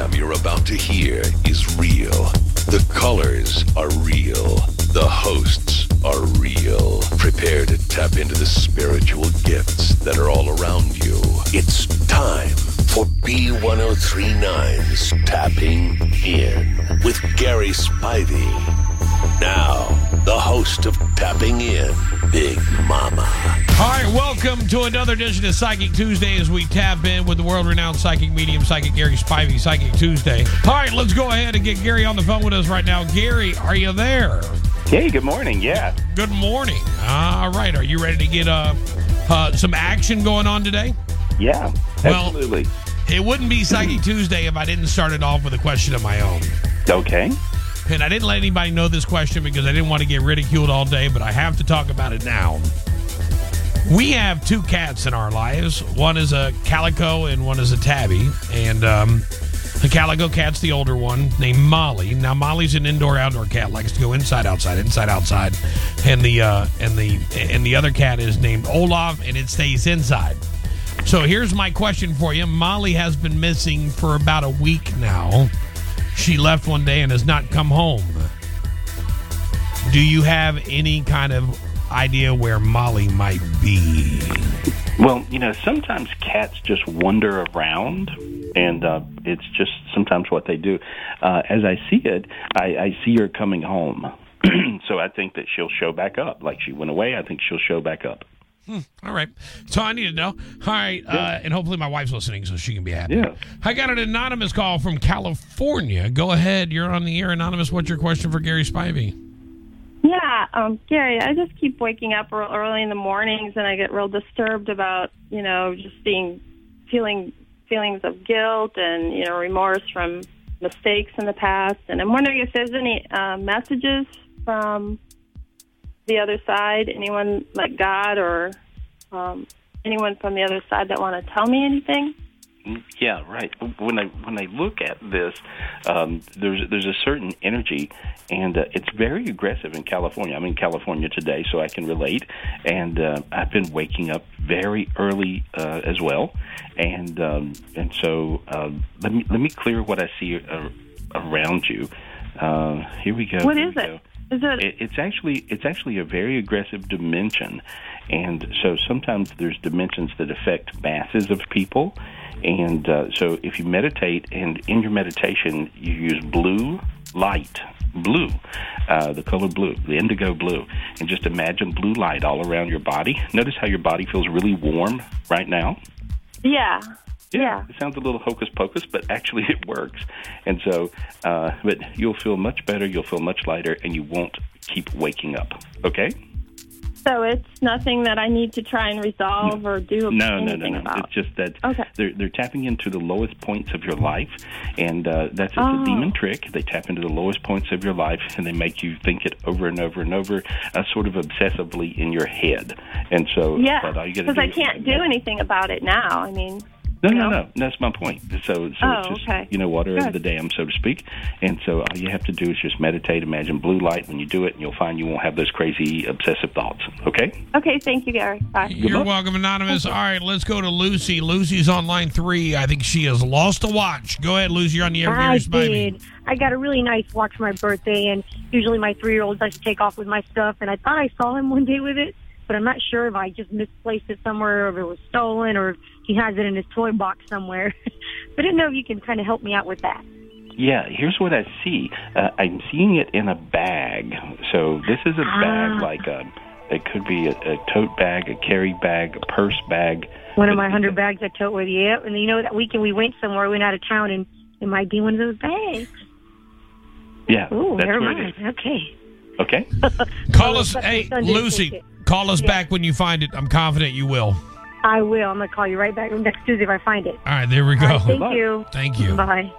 Program you're about to hear is real. The colors are real. The hosts are real. Prepare to tap into the spiritual gifts that are all around you. It's time for B1039's Tapping In with Gary Spivey. Now, the host of Tapping In, Big Mama. All right, welcome to another edition of Psychic Tuesday as we tap in with the world renowned psychic medium, Psychic Gary Spivey, Psychic Tuesday. All right, let's go ahead and get Gary on the phone with us right now. Gary, are you there? Hey, good morning. Yeah. Good morning. All right, are you ready to get uh, uh, some action going on today? Yeah. Well- Absolutely. It wouldn't be Psychic Tuesday if I didn't start it off with a question of my own. Okay. And I didn't let anybody know this question because I didn't want to get ridiculed all day, but I have to talk about it now. We have two cats in our lives. One is a calico and one is a tabby. And um, the calico cat's the older one, named Molly. Now Molly's an indoor-outdoor cat, likes to go inside, outside, inside, outside. And the uh, and the and the other cat is named Olaf, and it stays inside. So here's my question for you. Molly has been missing for about a week now. She left one day and has not come home. Do you have any kind of idea where Molly might be? Well, you know, sometimes cats just wander around, and uh, it's just sometimes what they do. Uh, as I see it, I, I see her coming home. so I think that she'll show back up. Like she went away, I think she'll show back up. All right. So I need to know. All right. Uh, and hopefully my wife's listening so she can be happy. Yeah. I got an anonymous call from California. Go ahead. You're on the air, Anonymous. What's your question for Gary Spivey? Yeah, um, Gary, I just keep waking up real early in the mornings, and I get real disturbed about, you know, just being feeling feelings of guilt and you know remorse from mistakes in the past. And I'm wondering if there's any uh, messages from the other side, anyone like God or um, anyone from the other side that want to tell me anything. Yeah, right. When I when I look at this, um, there's there's a certain energy, and uh, it's very aggressive in California. I'm in California today, so I can relate. And uh, I've been waking up very early uh, as well, and um, and so um, let me let me clear what I see uh, around you. Uh, here we go. What is it? go. Is it? It, it's actually it's actually a very aggressive dimension, and so sometimes there's dimensions that affect masses of people, and uh, so if you meditate and in your meditation you use blue light, blue, uh, the color blue, the indigo blue, and just imagine blue light all around your body. Notice how your body feels really warm right now. yeah. Yeah. It sounds a little hocus pocus, but actually it works. And so, uh, but you'll feel much better, you'll feel much lighter, and you won't keep waking up. Okay? So it's nothing that I need to try and resolve or do No, no, no, no. about. It's just that Okay. they're they're tapping into the lowest points of your life, and uh, that's Oh. a demon trick. They tap into the lowest points of your life, and they make you think it over and over and over, uh, sort of obsessively in your head. And so, Yeah, but all you got to because I can't do anything about it now. I mean, No, no, No? no. That's my point. So, so Oh, it's just okay. you know water over Good. the dam, so to speak. And so all you have to do is just meditate, imagine blue light when you do it, and you'll find you won't have those crazy obsessive thoughts. Okay? okay, thank you, Gary. Bye. You're luck. welcome, Anonymous. All right, let's go to Lucy. Lucy's on line three. I think she has lost a watch. Go ahead, Lucy. You're on the air. I Gary Spivey. did. I got a really nice watch for my birthday, and usually my three-year-old likes to take off with my stuff. And I thought I saw him one day with it, but I'm not sure if I just misplaced it somewhere, or if it was stolen, or if he has it in his toy box somewhere. but I didn't know if you can kind of help me out with that. Yeah, here's what I see. Uh, I'm seeing it in a bag. So this is a bag Ah. like a. It could be a, a tote bag, a carry bag, a purse bag. One of my hundred bags I tote with you. Yep. And you know that weekend we went somewhere, we went out of town, and it might be one of those bags. Yeah, Ooh, that's never mind. Okay. Okay. Call Well, us, hey, my son did Lucy, call us Yeah. back when you find it. I'm confident you will. I will. I'm gonna call you right back next Tuesday if I find it. All right, there we go. Right, thank luck. you. Thank you. Bye.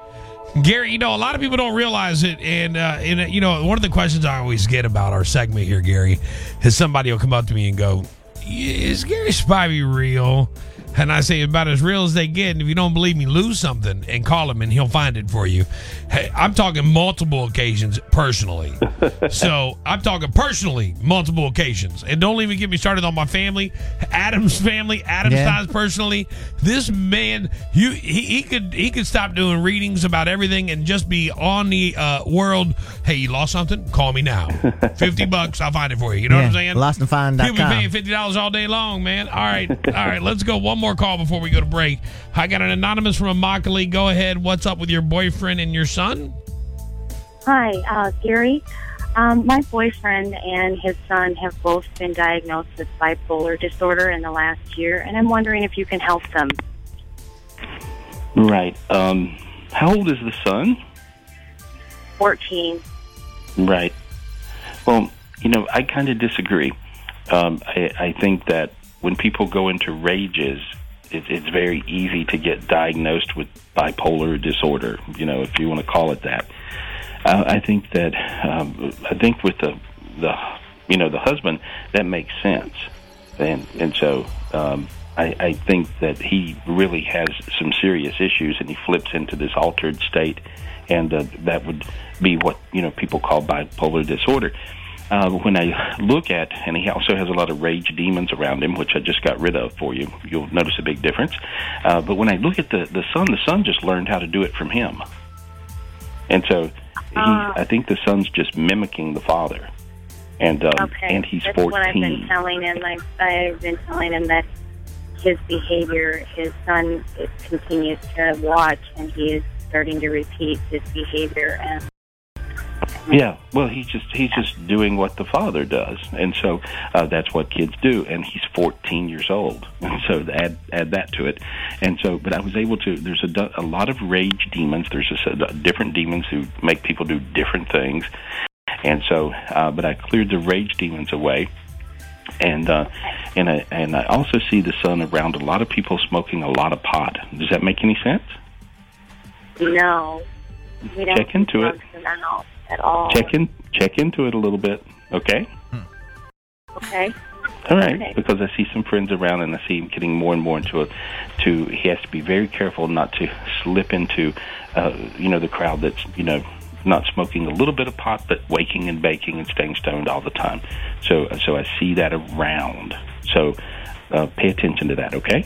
Gary, you know, a lot of people don't realize it. And, uh, and uh, you know, one of the questions I always get about our segment here, Gary, is somebody will come up to me and go, Is Gary Spivey real? And I say, about as real as they get. And if you don't believe me, lose something and call him and he'll find it for you. Hey, I'm talking multiple occasions personally. so I'm talking personally multiple occasions. And don't even get me started on my family, Adam's family, Adam's Yeah. ties personally. This man, you he, he could he could stop doing readings about everything and just be on the uh, world. Hey, you lost something? Call me now. Fifty bucks, I'll find it for you. You know what I'm saying? lostandfind.com. He'll be paying fifty dollars all day long, man. All right, all right. Let's go one more call before we go to break. I got an anonymous from Immokalee. Go ahead. What's up with your boyfriend and your son? Hi, uh, Gary. Um, my boyfriend and his son have both been diagnosed with bipolar disorder in the last year, and I'm wondering if you can help them. Right. Um, how old is the son? 14. Right. Well, you know, I kind of disagree. Um, I, I think that when people go into rages, it, it's very easy to get diagnosed with bipolar disorder. You know, if you want to call it that. Uh, I think that um, I think with the the you know the husband that makes sense, and and so um, I, I think that he really has some serious issues, and he flips into this altered state, and uh, that would be what you know people call bipolar disorder. Uh, when I look at, and he also has a lot of rage demons around him, which I just got rid of for you. You'll notice a big difference. Uh, but when I look at the the son, the son just learned how to do it from him, and so he, Ah. I think the son's just mimicking the father, and um, Okay. and he's That's fourteen. what I've been telling him. I, I've been telling him that his behavior, his son continues to watch, and he is starting to repeat his behavior. And Yeah, well, he's just he's just doing what the father does, and so uh, that's what kids do. And he's 14 years old, and so add add that to it. And so, but I was able to. There's a, a lot of rage demons. There's just a, different demons who make people do different things. And so, uh, but I cleared the rage demons away. And uh, and I and I also see the son around a lot of people smoking a lot of pot. Does that make any sense? no, we don't Check into it. Drugs in the house at all. Check in check into it a little bit, okay? Okay. All right, Okay. because I see some friends around, and I see him getting more and more into it. To he has to be very careful not to slip into, uh, you know, the crowd that's you know not smoking a little bit of pot, but waking and baking and staying stoned all the time. So so I see that around. So uh, pay attention to that, okay?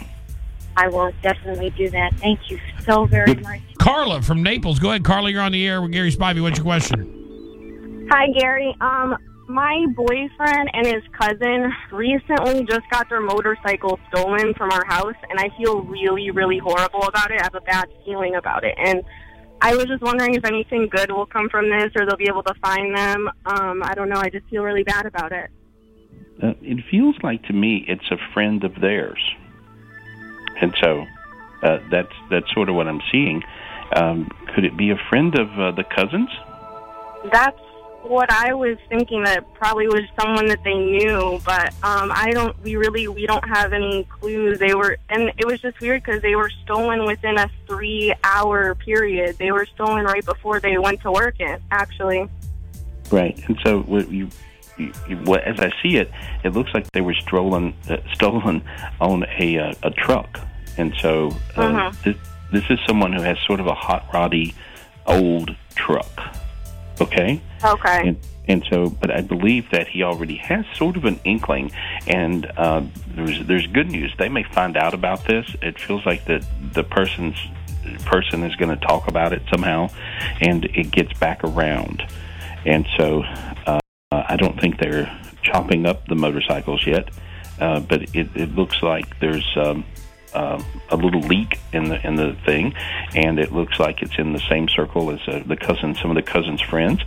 I will definitely do that. Thank you so very much. Carla from Naples. Go ahead, Carla. You're on the air with Gary Spivey. What's your question? Hi, Gary. Um, my boyfriend and his cousin recently just got their motorcycle stolen from our house, and I feel really, really horrible about it. I have a bad feeling about it, and I was just wondering if anything good will come from this, or they'll be able to find them. Um, I don't know. I just feel really bad about it. Uh, it feels like to me it's a friend of theirs, and so uh, that's that's sort of what I'm seeing. Um, could it be a friend of uh, the cousins? That's what I was thinking. That probably was someone that they knew, but um, I don't. We really we don't have any clues. They were, and it was just weird because they were stolen within a three-hour period. They were stolen right before they went to work. It actually. Right, and so what you, as I see it, it looks like they were stolen uh, stolen on a uh, a truck, and so uh, Uh-huh. this, this is someone who has sort of a hot roddy old truck. Okay, Okay. and and so, but I believe that he already has sort of an inkling, and uh, there's there's good news. They may find out about this. It feels like that the person's person is going to talk about it somehow, and it gets back around. And so, uh, I don't think they're chopping up the motorcycles yet, uh, but it, it looks like there's um, uh, a little leak in the in the thing, and it looks like it's in the same circle as uh, the cousin, some of the cousins' friends.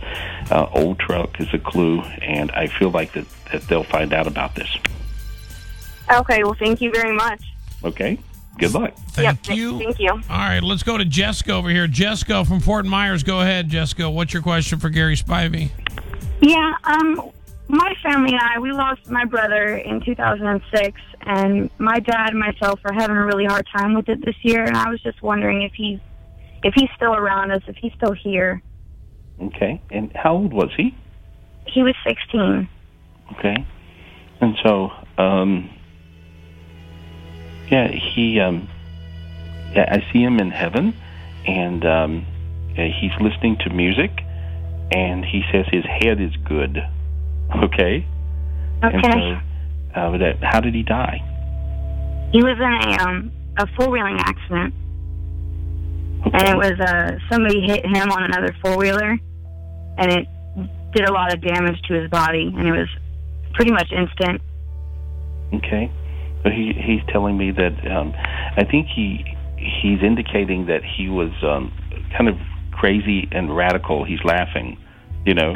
Uh, old truck is a clue, and I feel like that, that they'll find out about this. Okay. Well, thank you very much. Okay, Good luck. Thank Yep, you. Thank you. All right, let's go to Jessica over here. Jessica from Fort Myers. Go ahead, Jessica. What's your question for Gary Spivey? Yeah, um, my family and I, we lost my brother in 2006, and my dad and myself are having a really hard time with it this year. And I was just wondering if he's if he's still around us, if he's still here. Okay. And how old was he? He was 16. Okay. And so, um, yeah, he, um, yeah, I see him in heaven, and um, yeah, he's listening to music, and he says his head is good. Okay. And Okay. so, uh, that, how did he die? He was in a um a four wheeling accident, and it was uh somebody hit him on another four wheeler, and it did a lot of damage to his body, and it was pretty much instant. Okay. So he he's telling me that um, I think he he's indicating that he was um, kind of crazy and radical. He's laughing, you know,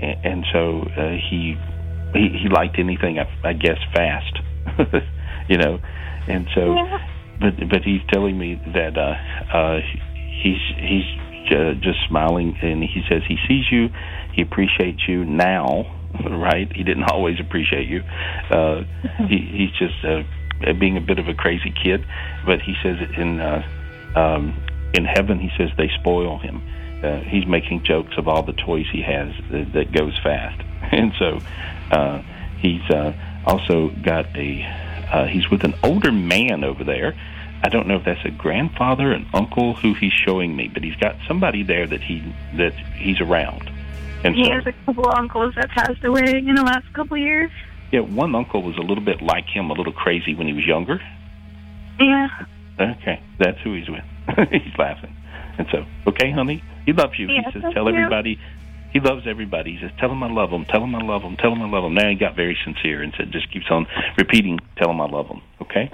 and, and so uh, he, he he liked anything I, I guess fast, you know, and so but but he's telling me that uh, uh, he's he's ju- just smiling and he says he sees you, he appreciates you now, right? He didn't always appreciate you. Uh, he he's just uh, being a bit of a crazy kid, but he says in uh, um, in heaven he says they spoil him. Uh, he's making jokes of all the toys he has that, that goes fast, and so uh, he's uh, also got a uh, he's with an older man over there. I don't know if that's a grandfather, an uncle who he's showing me, but he's got somebody there that he that he's around. And He so, has a couple of uncles that passed away in the last couple of years. yeah, one uncle was a little bit like him, a little crazy when he was younger. Yeah. Okay, that's who he's with. he's laughing, and so okay, honey, he loves you. Yes, he says, tell everybody. He loves everybody. He says, tell him I love him. Tell him I love him. Tell him I love him. Now he got very sincere and said, just keeps on repeating, tell him I love him. Okay,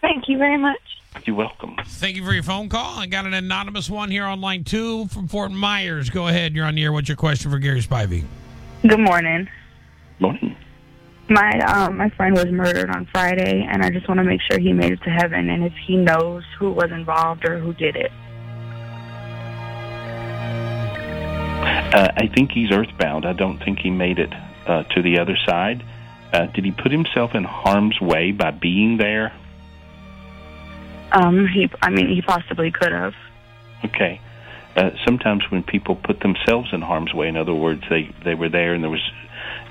Thank you very much. you're welcome. Thank you for your phone call. I got an anonymous one here on line two from Fort Myers. Go ahead. You're on the air. What's your question for Gary Spivey? Good morning. Morning. My um my friend was murdered on Friday, and I just want to make sure he made it to heaven, and if he knows who was involved or who did it. Uh, I think he's earthbound. I don't think he made it uh, to the other side. Uh, did he put himself in harm's way by being there? Um, he, I mean, he possibly could have. Okay. Uh, sometimes when people put themselves in harm's way, in other words, they they were there and there was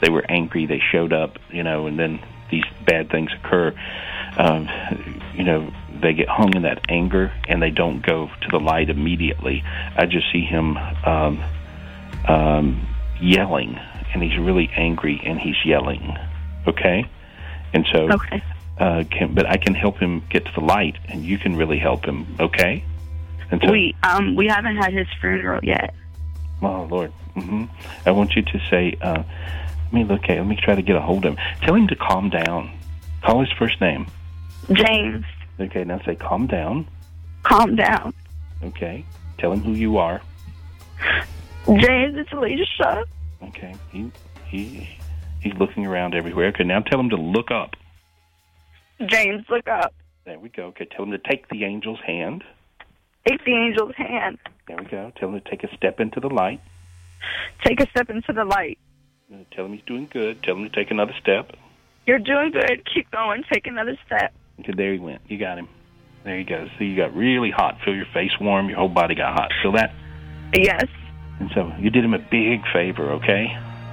they were angry, they showed up, you know, and then these bad things occur. Um, you know, they get hung in that anger and they don't go to the light immediately. I just see him um, um, yelling, and he's really angry and he's yelling. Okay, and so Okay. uh, can, but I can help him get to the light, and you can really help him. Okay, and so We um we haven't had his funeral yet. Oh Lord, hmm I want you to say, uh, "Let me look at. Let me try to get a hold of him. Tell him to calm down. Call his first name. James, Okay, now say, "Calm down." calm down. Okay, tell him who you are. James, it's Alicia. Okay, he he he's looking around everywhere. Okay, now tell him to look up. James, look up. There we go. Okay, tell him to take the angel's hand. Take the angel's hand. There we go. Tell him to take a step into the light. Take a step into the light. Tell him he's doing good. Tell him to take another step. You're doing good. Keep going. Take another step. Okay, there he went. You got him. There you go. See, you got really hot. Feel your face warm. Your whole body got hot. Feel that? Yes. And so you did him a big favor, okay?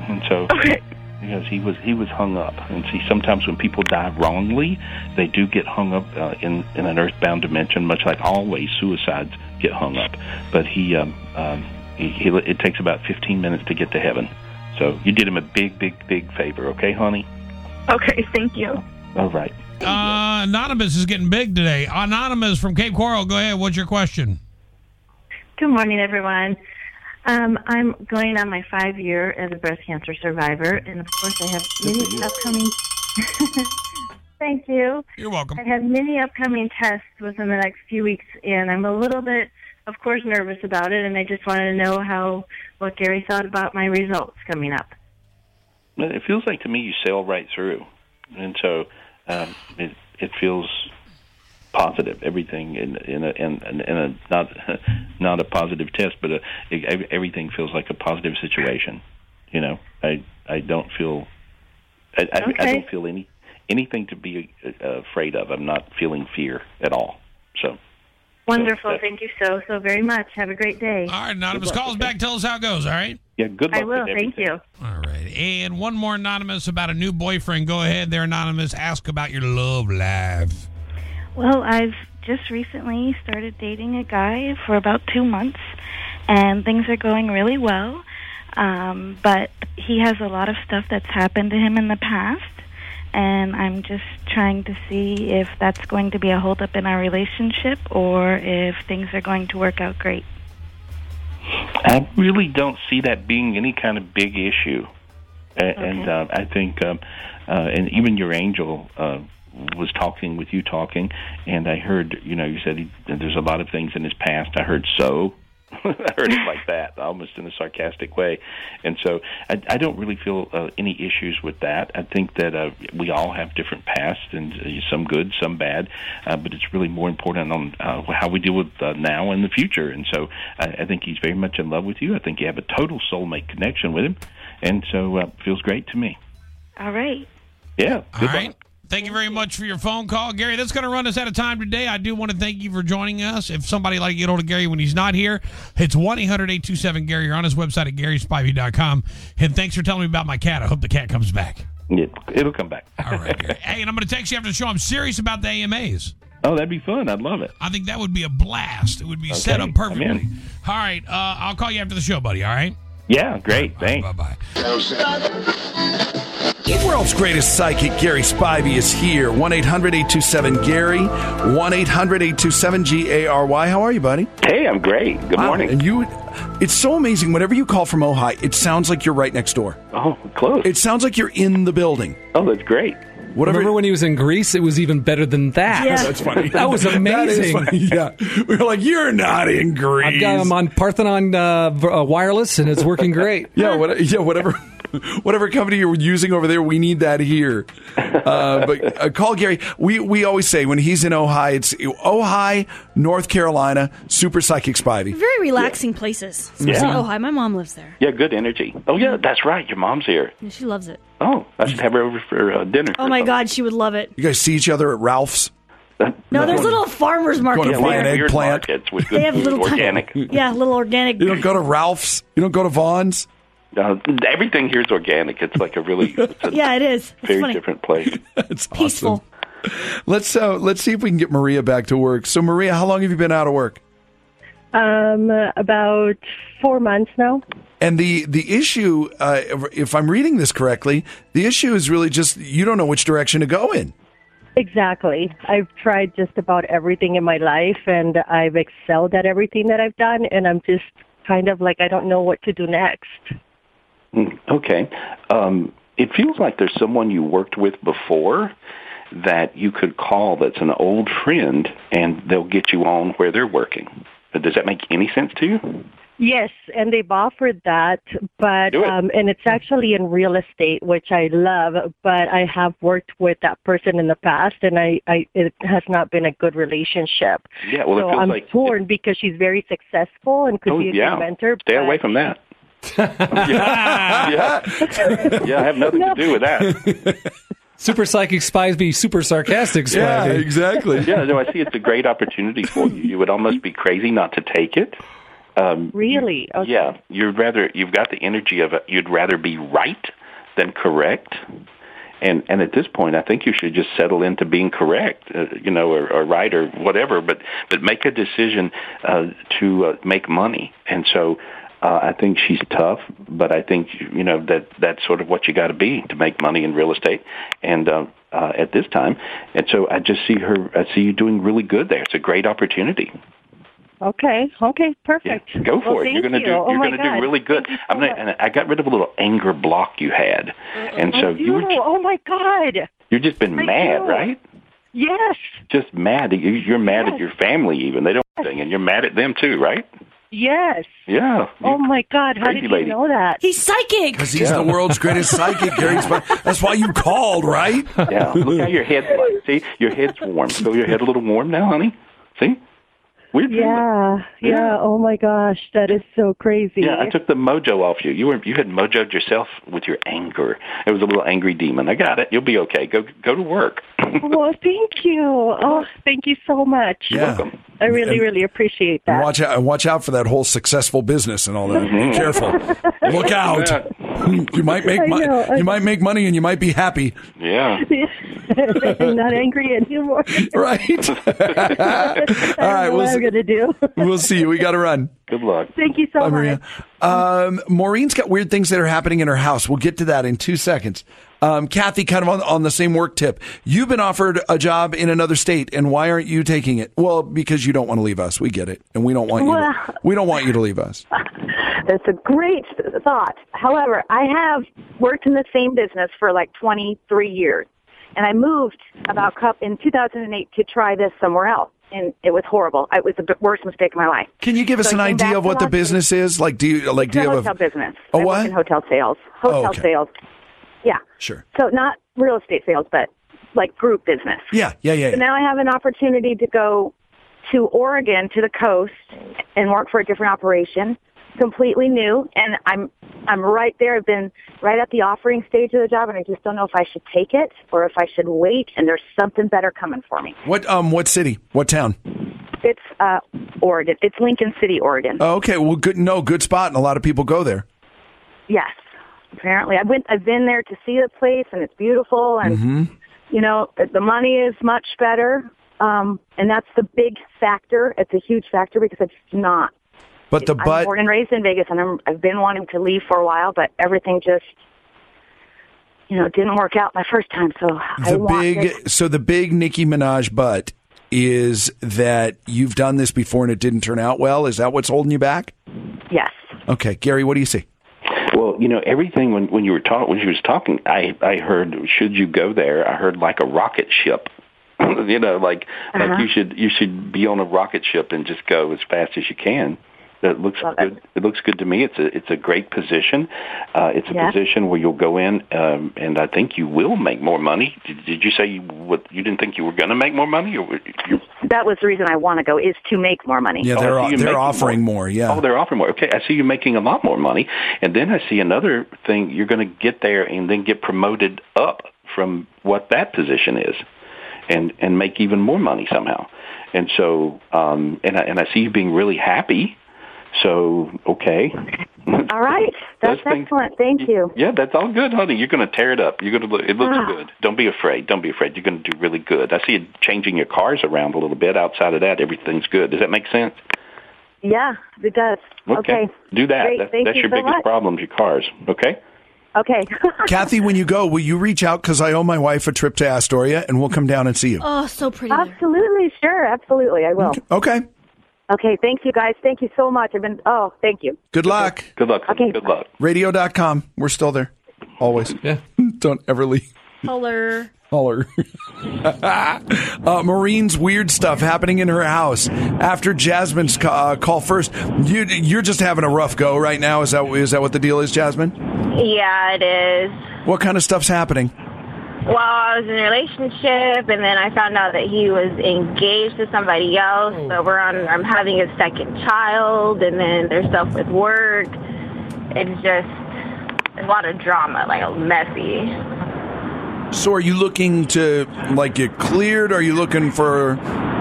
And so Okay. because he was he was hung up, and see sometimes when people die wrongly, they do get hung up uh, in in an earthbound dimension, much like always suicides get hung up. But he um, um, he, he it takes about 15 minutes to get to heaven. So you did him a big big big favor, okay, honey? Okay. Thank you. All right. Uh, Anonymous is getting big today. Anonymous from Cape Coral. Go ahead. What's your question? Good morning, everyone. Um, I'm going on my five year as a breast cancer survivor, and of course, I have many upcoming. Thank you. You're welcome. I have many upcoming tests within the next few weeks, and I'm a little bit, of course, nervous about it. And I just wanted to know how what Gary thought about my results coming up. It feels like to me you sail right through, and so um, it it feels positive. Everything in in a in, in a not not a positive test, but a, it, everything feels like a positive situation. You know, I I don't feel I, I, I don't feel any anything to be uh, afraid of. I'm not feeling fear at all. So Wonderful. So, uh, Thank you so, so very much. Have a great day. All right, Anonymous, call us back. Tell us how it goes, all right? yeah, good luck. I will. Thank you. All right. And one more Anonymous about a new boyfriend. Go ahead there, Anonymous. Ask about your love life. Well, I've just recently started dating a guy for about two months, and things are going really well. Um, but he has a lot of stuff that's happened to him in the past, and I'm just trying to see if that's going to be a holdup in our relationship or if things are going to work out great. I really don't see that being any kind of big issue, A- and uh, I think, um, uh, and even your angel uh, was talking with you talking, and I heard, you know, you said he, there's a lot of things in his past. I heard so. I heard it like that, almost in a sarcastic way, and so I, I don't really feel uh, any issues with that. I think that uh, we all have different pasts, and uh, some good, some bad, uh, but it's really more important on uh, how we deal with uh, now and the future. And so I, I think he's very much in love with you. I think you have a total soulmate connection with him, and so uh, feels great to me. All right. Yeah, All good right. Thank you very much for your phone call, Gary. That's going to run us out of time today. I do want to thank you for joining us. If somebody like to get hold of Gary when he's not here, it's 1 800 827 Gary. You're on his website at GarySpivey.com. And thanks for telling me about my cat. I hope the cat comes back. It, it'll come back. All right, Gary. hey, and I'm going to text you after the show. I'm serious about the AMAs. Oh, that'd be fun. I'd love it. I think that would be a blast. It would be set up perfectly. All right. Uh, I'll call you after the show, buddy. All right? Yeah, great. Thanks. Bye bye. The world's greatest psychic, Gary Spivey, is here. 1 800 827 Gary. 1 800 827 G A R Y. How are you, buddy? Hey, I'm great. Good Wow, morning. And you, it's so amazing. Whenever you call from Ojai, it sounds like you're right next door. Oh, close. It sounds like you're in the building. Oh, that's great. Whatever. Remember when he was in Greece? It was even better than that. Yeah. That's funny. That was That is amazing. funny. Yeah. We were like, you're not in Greece. I've got him on Parthenon uh, uh, wireless, and it's working great. Yeah, what, yeah, whatever, whatever company you're using over there, we need that here. Uh, but uh, call Gary. We we always say when he's in Ojai, it's Ojai, North Carolina, Super Psychic Spivey. Very relaxing places. Especially Yeah. Ojai. My mom lives there. Yeah, good energy. Oh, yeah, that's right. Your mom's here. And she loves it. Oh, I should have her over for uh, dinner. Oh my God, she would love it. You guys see each other at Ralph's. No, there's a little farmers markets Going to buy an there. eggplant. markets with They have food, little organic. Yeah, little organic. You don't go to Ralph's. You don't go to Vons. Uh, everything here is organic. It's like a really it's a Yeah, it is. It's very funny. different place. it's Peaceful. awesome. Let's uh, let's see if we can get Maria back to work. So Maria, how long have you been out of work? Um, about four months now. And the the issue, uh, if I'm reading this correctly, the issue is really just you don't know which direction to go in. Exactly. I've tried just about everything in my life, and I've excelled at everything that I've done, and I'm just kind of like I don't know what to do next. Mm, Okay. Um, it feels like there's someone you worked with before that you could call that's an old friend, and they'll get you on where they're working. Does that make any sense to you? Yes, and they've offered that, but it. um, and it's actually in real estate, which I love. But I have worked with that person in the past, and I, I it has not been a good relationship. Yeah, well, it feels I'm like- torn because she's very successful and could Oh, be a yeah. good mentor. Stay away from that. Yeah. yeah. yeah, I have nothing to do with that. Super psychic Spivey super sarcastic Spivey. exactly. Yeah, no, I see it's a great opportunity for you. You would almost be crazy not to take it. Um, Really? Okay. Yeah, you'd rather you've got the energy of it. You'd rather be right than correct. And and at this point, I think you should just settle into being correct, uh, you know, or, or right or whatever. But but make a decision uh, to uh, make money. And so uh, I think she's tough, but I think you know that that's sort of what you got to be to make money in real estate. And uh, uh, at this time, and so I just see her. I see you doing really good there. It's a great opportunity. Okay. Okay. Perfect. Go for Well, it. You're going to you. do. Oh You're my going to do really good. So I'm gonna, and I got rid of a little anger block you had, and so you were. do. Oh my God. You've just been I mad, do. right? Yes. Just mad. You- You're mad at your family. Even they don't think, and you're mad at them too, right? Yes. Yeah. Oh my God! How did you lady. know that? He's psychic. Because he's the world's greatest psychic, Gary. Sp- That's why you called, right? Yeah. Look how your head's like. See, your head's warm. Feel your head a little warm now, honey? See? Weird feeling. Yeah, yeah. Oh my gosh, that is so crazy. Yeah, I took the mojo off you. You were you had mojoed yourself with your anger. It was a little angry demon. I got it. You'll be okay. Go go to work. well, thank you. Oh, thank you so much. Yeah. I really, And- really appreciate that. watch out! Watch out for that whole successful business and all that. Mhm. Be careful. Look out! You might make money. You might make money, and you might be happy. Yeah. I'm not angry anymore. Right. all right. I We'll what I'm see, gonna do. we'll see you. We got to run. Good luck. Thank you so Bye, much. Maria. Um, Maureen's got weird things that are happening in her house. We'll get to that in two seconds. Um, Kathy, kind of on, on the same work tip. You've been offered a job in another state, and why aren't you taking it? Well, because you don't want to leave us. We get it, and we don't want you. To, we don't want you to leave us. That's a great thought. However, I have worked in the same business for like 23 years, and I moved about cup in 2008 to try this somewhere else, and it was horrible. It was the worst mistake of my life. Can you give us So an I came back idea of what the business is? Like, do you like? Do you a have hotel a? business? A I work what? in hotel sales. Hotel Oh, okay. sales. Yeah. Sure. So not real estate sales, but like group business. Yeah, yeah, yeah. So yeah. now I have an opportunity to go to Oregon to the coast and work for a different operation, completely new. And I'm I'm right there. I've been right at the offering stage of the job, and I just don't know if I should take it or if I should wait. And there's something better coming for me. What um? What city? What town? It's uh Oregon. It's Lincoln City, Oregon. Oh, okay. Well, good. No, good spot, and a lot of people go there. Yes. Apparently, I went. I've been there to see the place, and it's beautiful. And hmm you know, the money is much better. Um, and that's the big factor. It's a huge factor because it's not. But the I'm but born and raised in Vegas, and I'm, I've been wanting to leave for a while, but everything just, you know, didn't work out my first time. So the want big it. so the big Nicki Minaj butt is that you've done this before and it didn't turn out well. Is that what's holding you back? Yes. Okay, Gary, what do you see? Well, you know, everything when when you were talking when she was talking, I I heard should you go there, I heard like a rocket ship. you know, like Uh-huh. like you should you should be on a rocket ship and just go as fast as you can. That looks good. It looks good to me. It's a it's a great position. Uh, it's a Yeah. position where you'll go in, um, and I think you will make more money. Did, did you say you what you didn't think you were going to make more money, or you? That was the reason I want to go is to make more money. Yeah, Oh, they're see they're making offering more. Yeah. Oh, they're offering more. Okay, I see you making a lot more money, and then I see another thing. You're going to get there and then get promoted up from what that position is, and and make even more money somehow. And so, um, and I, and I see you being really happy. So, okay. All right. That's Those things- excellent. Thank you. Yeah, that's all good, honey. You're going to tear it up. You're going to look. It looks Ah. good. Don't be afraid. Don't be afraid. You're going to do really good. I see you changing your cars around a little bit. Outside of that, everything's good. Does that make sense? Yeah, it does. Okay. Do that. Great. That- Thank that's you your so biggest much. problem. Your cars. Okay. Okay. Kathy, when you go, will you reach out because I owe my wife a trip to Astoria and we'll come down and see you. Oh, so pretty. Absolutely. Sure. Absolutely. I will. Okay. Okay. Thank you, guys. Thank you so much. I've been. Oh, thank you. Good luck. Good luck. Okay. Good luck. Radio.com. We're still there. Always. Yeah. Don't ever leave. Holler. Holler. uh, Maureen's weird stuff happening in her house after Jasmine's ca- uh, call first. You, you're just having a rough go right now. Is that is that what the deal is, Jasmine? Yeah, it is. What kind of stuff's happening? Well, I was in a relationship, and then I found out that he was engaged to somebody else. So we're on. I'm having a second child, and then there's stuff with work. It's just a lot of drama, like messy. So, are you looking to like get cleared? Are you looking for?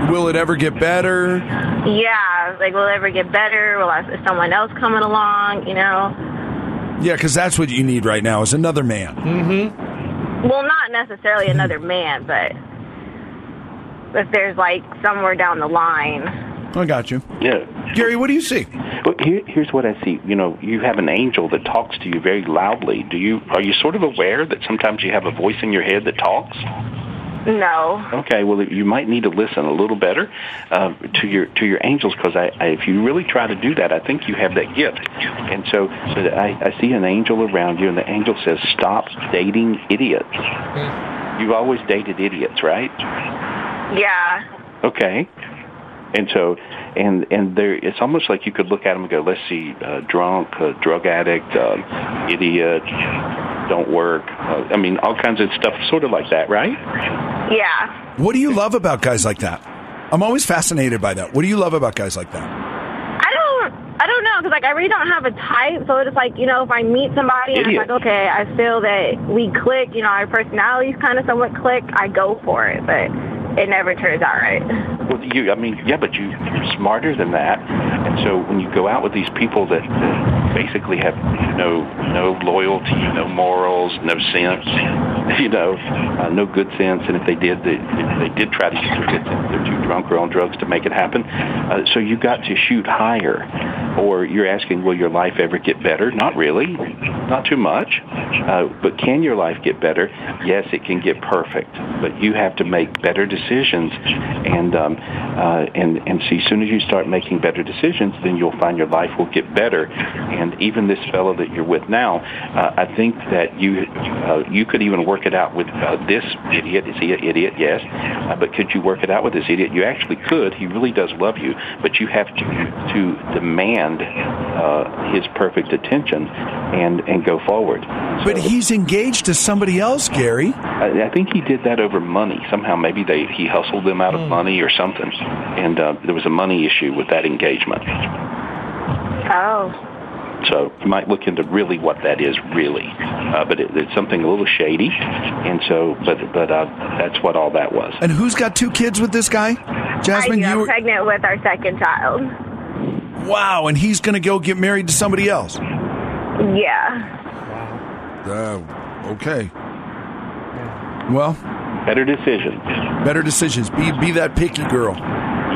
Will it ever get better? Yeah, like will it ever get better? Will I, is someone else coming along? You know. Yeah, because that's what you need right now is another man. Mm-hmm. Well, not necessarily another hmm. man, but if there's like somewhere down the line. I got you. Yeah. Gary, what do you see? Well, here, here's what I see. You know, you have an angel that talks to you very loudly. Do you? Are you sort of aware that sometimes you have a voice in your head that talks? No. Okay, well, you might need to listen a little better uh, to your to your angels because I, I, if you really try to do that, I think you have that gift. And so, so that I, I see an angel around you, and the angel says, "Stop dating idiots." You've always dated idiots, right? Yeah. Okay. And so, and and there, it's almost like you could look at them and go, let's see, uh, drunk, uh, drug addict, uh, idiot, don't work. Uh, I mean, all kinds of stuff, sort of like that, right? Yeah. What do you love about guys like that? I'm always fascinated by that. What do you love about guys like that? I don't, I don't know, because like I really don't have a type. So it's like you know, if I meet somebody and I'm like, okay, I feel that we click. You know, our personalities kind of somewhat click. I go for it, but it never turns out right. Well, you, I mean, yeah, but you, you're smarter than that. And so when you go out with these people that, basically have no no loyalty, no morals, no sense, you know, uh, no good sense, and if they did, they, they did try to use their good sense, they're too drunk or on drugs to make it happen. Uh, so you got to shoot higher, or you're asking, will your life ever get better? Not really, not too much. Uh, but can your life get better? Yes, it can get perfect, but you have to make better decisions, and um, uh, and and see, as soon as you start making better decisions, then you'll find your life will get better. And even this fellow that you're with now, uh, I think that you uh, you could even work it out with uh, this idiot. Is he an idiot? Yes, uh, but could you work it out with this idiot? You actually could. He really does love you, but you have to to demand uh, his perfect attention and and go forward. But he's engaged to somebody else, Gary. I, I think he did that over money. Somehow, maybe they he hustled them out of money or something, and uh, there was a money issue with that engagement. Oh. So you might look into really what that is, really. Uh, but it, it's something a little shady, and so, but but uh, that's what all that was. And who's got two kids with this guy? Jasmine, I do. you I'm were, pregnant with our second child. wow, and he's going to go get married to somebody else. Yeah. Uh, okay. Well, better decisions. Better decisions. Be be that picky girl.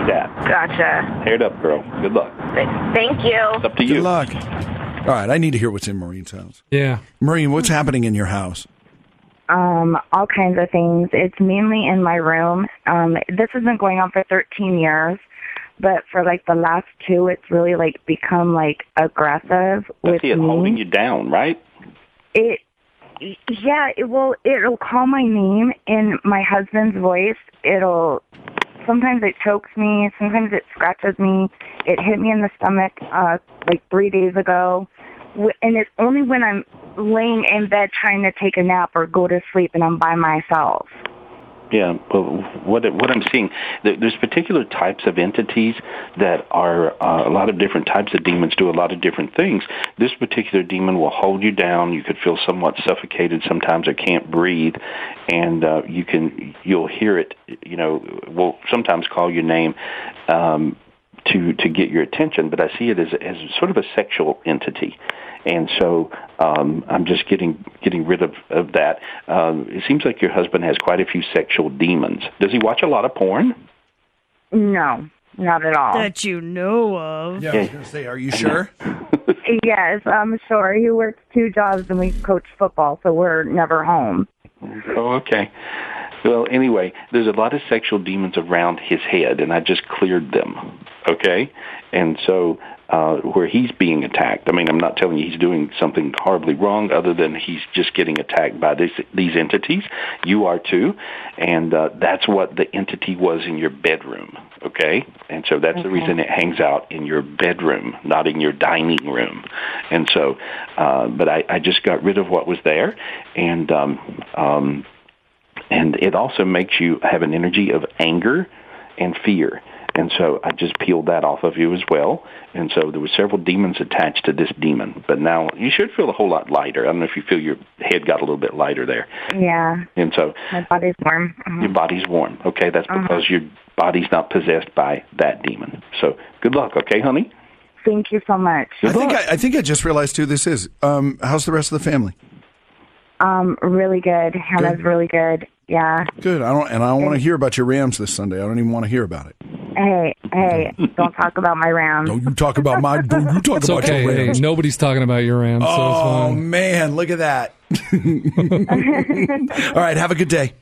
Be that. Gotcha. Tear it up, girl. Good luck. Thank you. It's up to Good you. luck. All right, I need to hear what's in Maureen's house. Yeah. Maureen, what's happening in your house? Um, all kinds of things. It's mainly in my room. Um, this has been going on for 13 years, but for like the last two, it's really like become like aggressive I with see it me. holding you down, right? It, yeah, it will. It'll call my name in my husband's voice. It'll. Sometimes it chokes me. Sometimes it scratches me. It hit me in the stomach uh, like three days ago, and it's only when I'm laying in bed trying to take a nap or go to sleep and I'm by myself. Yeah, well, what what I'm seeing, there- there's particular types of entities that are uh, a lot of different types of demons do a lot of different things. This particular demon will hold you down. You could feel somewhat suffocated sometimes, or can't breathe, and uh, you can you'll hear it. You know, will sometimes call your name. Um, to to get your attention, but I see it as as sort of a sexual entity, and so um, I'm just getting getting rid of of that. Um, it seems like your husband has quite a few sexual demons. Does he watch a lot of porn? No, not at all. That you know of. Yeah, I was going to say, are you sure? yes, I'm sure. He works two jobs and we coach football, so we're never home. Oh, okay. Well, anyway, there's a lot of sexual demons around his head, and I just cleared them. Okay, and so uh, where he's being attacked, I mean, I'm not telling you he's doing something horribly wrong, other than he's just getting attacked by this, these entities. You are too, and uh, that's what the entity was in your bedroom. Okay, and so that's the reason it hangs out in your bedroom, not in your dining room. And so, uh, but I, I just got rid of what was there, and um, um, and it also makes you have an energy of anger and fear. And so I just peeled that off of you as well. And so there were several demons attached to this demon. But now you should feel a whole lot lighter. I don't know if you feel your head got a little bit lighter there. Yeah, And so my body's warm. Mhm. your body's warm. Okay, that's because your body's not possessed by that demon. So good luck, okay, honey? Thank you so much. I think I, I think I just realized who this is. Um, how's the rest of the family? Um, really good. Hannah's really good. Yeah. Good. I don't, and I don't want to hear about your Rams this Sunday. I don't even want to hear about it. Hey, hey, don't talk about my Rams. Don't you talk about my. Don't you talk It's about okay. your Hey, Rams. nobody's talking about your Rams, so it's Oh fine. man, look at that. All right, have a good day.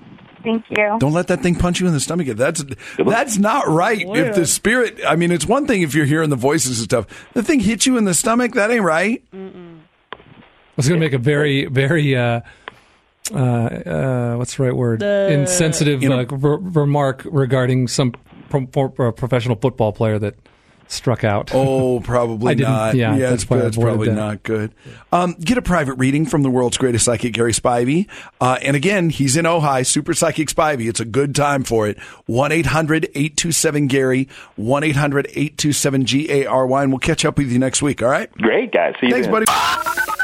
Thank you. Don't let that thing punch you in the stomach. That's that's not right. If the spirit, I mean, it's one thing if you're hearing the voices and stuff. The thing hits you in the stomach. That ain't right. I was going to make a very, very, uh, uh, uh, what's the right word? Uh, Insensitive You know- uh, re- remark regarding some pro, pro, professional football player that struck out. Oh, probably I didn't- yeah, yeah, that's it's, that's probably that. not good. Um, get a private reading from the world's greatest psychic, Gary Spivey. Uh, and again, he's in Ojai, Super Psychic Spivey. It's a good time for it. 1 800 827 Gary, 1 800 827 G A R Y. And we'll catch up with you next week, all right? Great, guys. See you Thanks, then. buddy.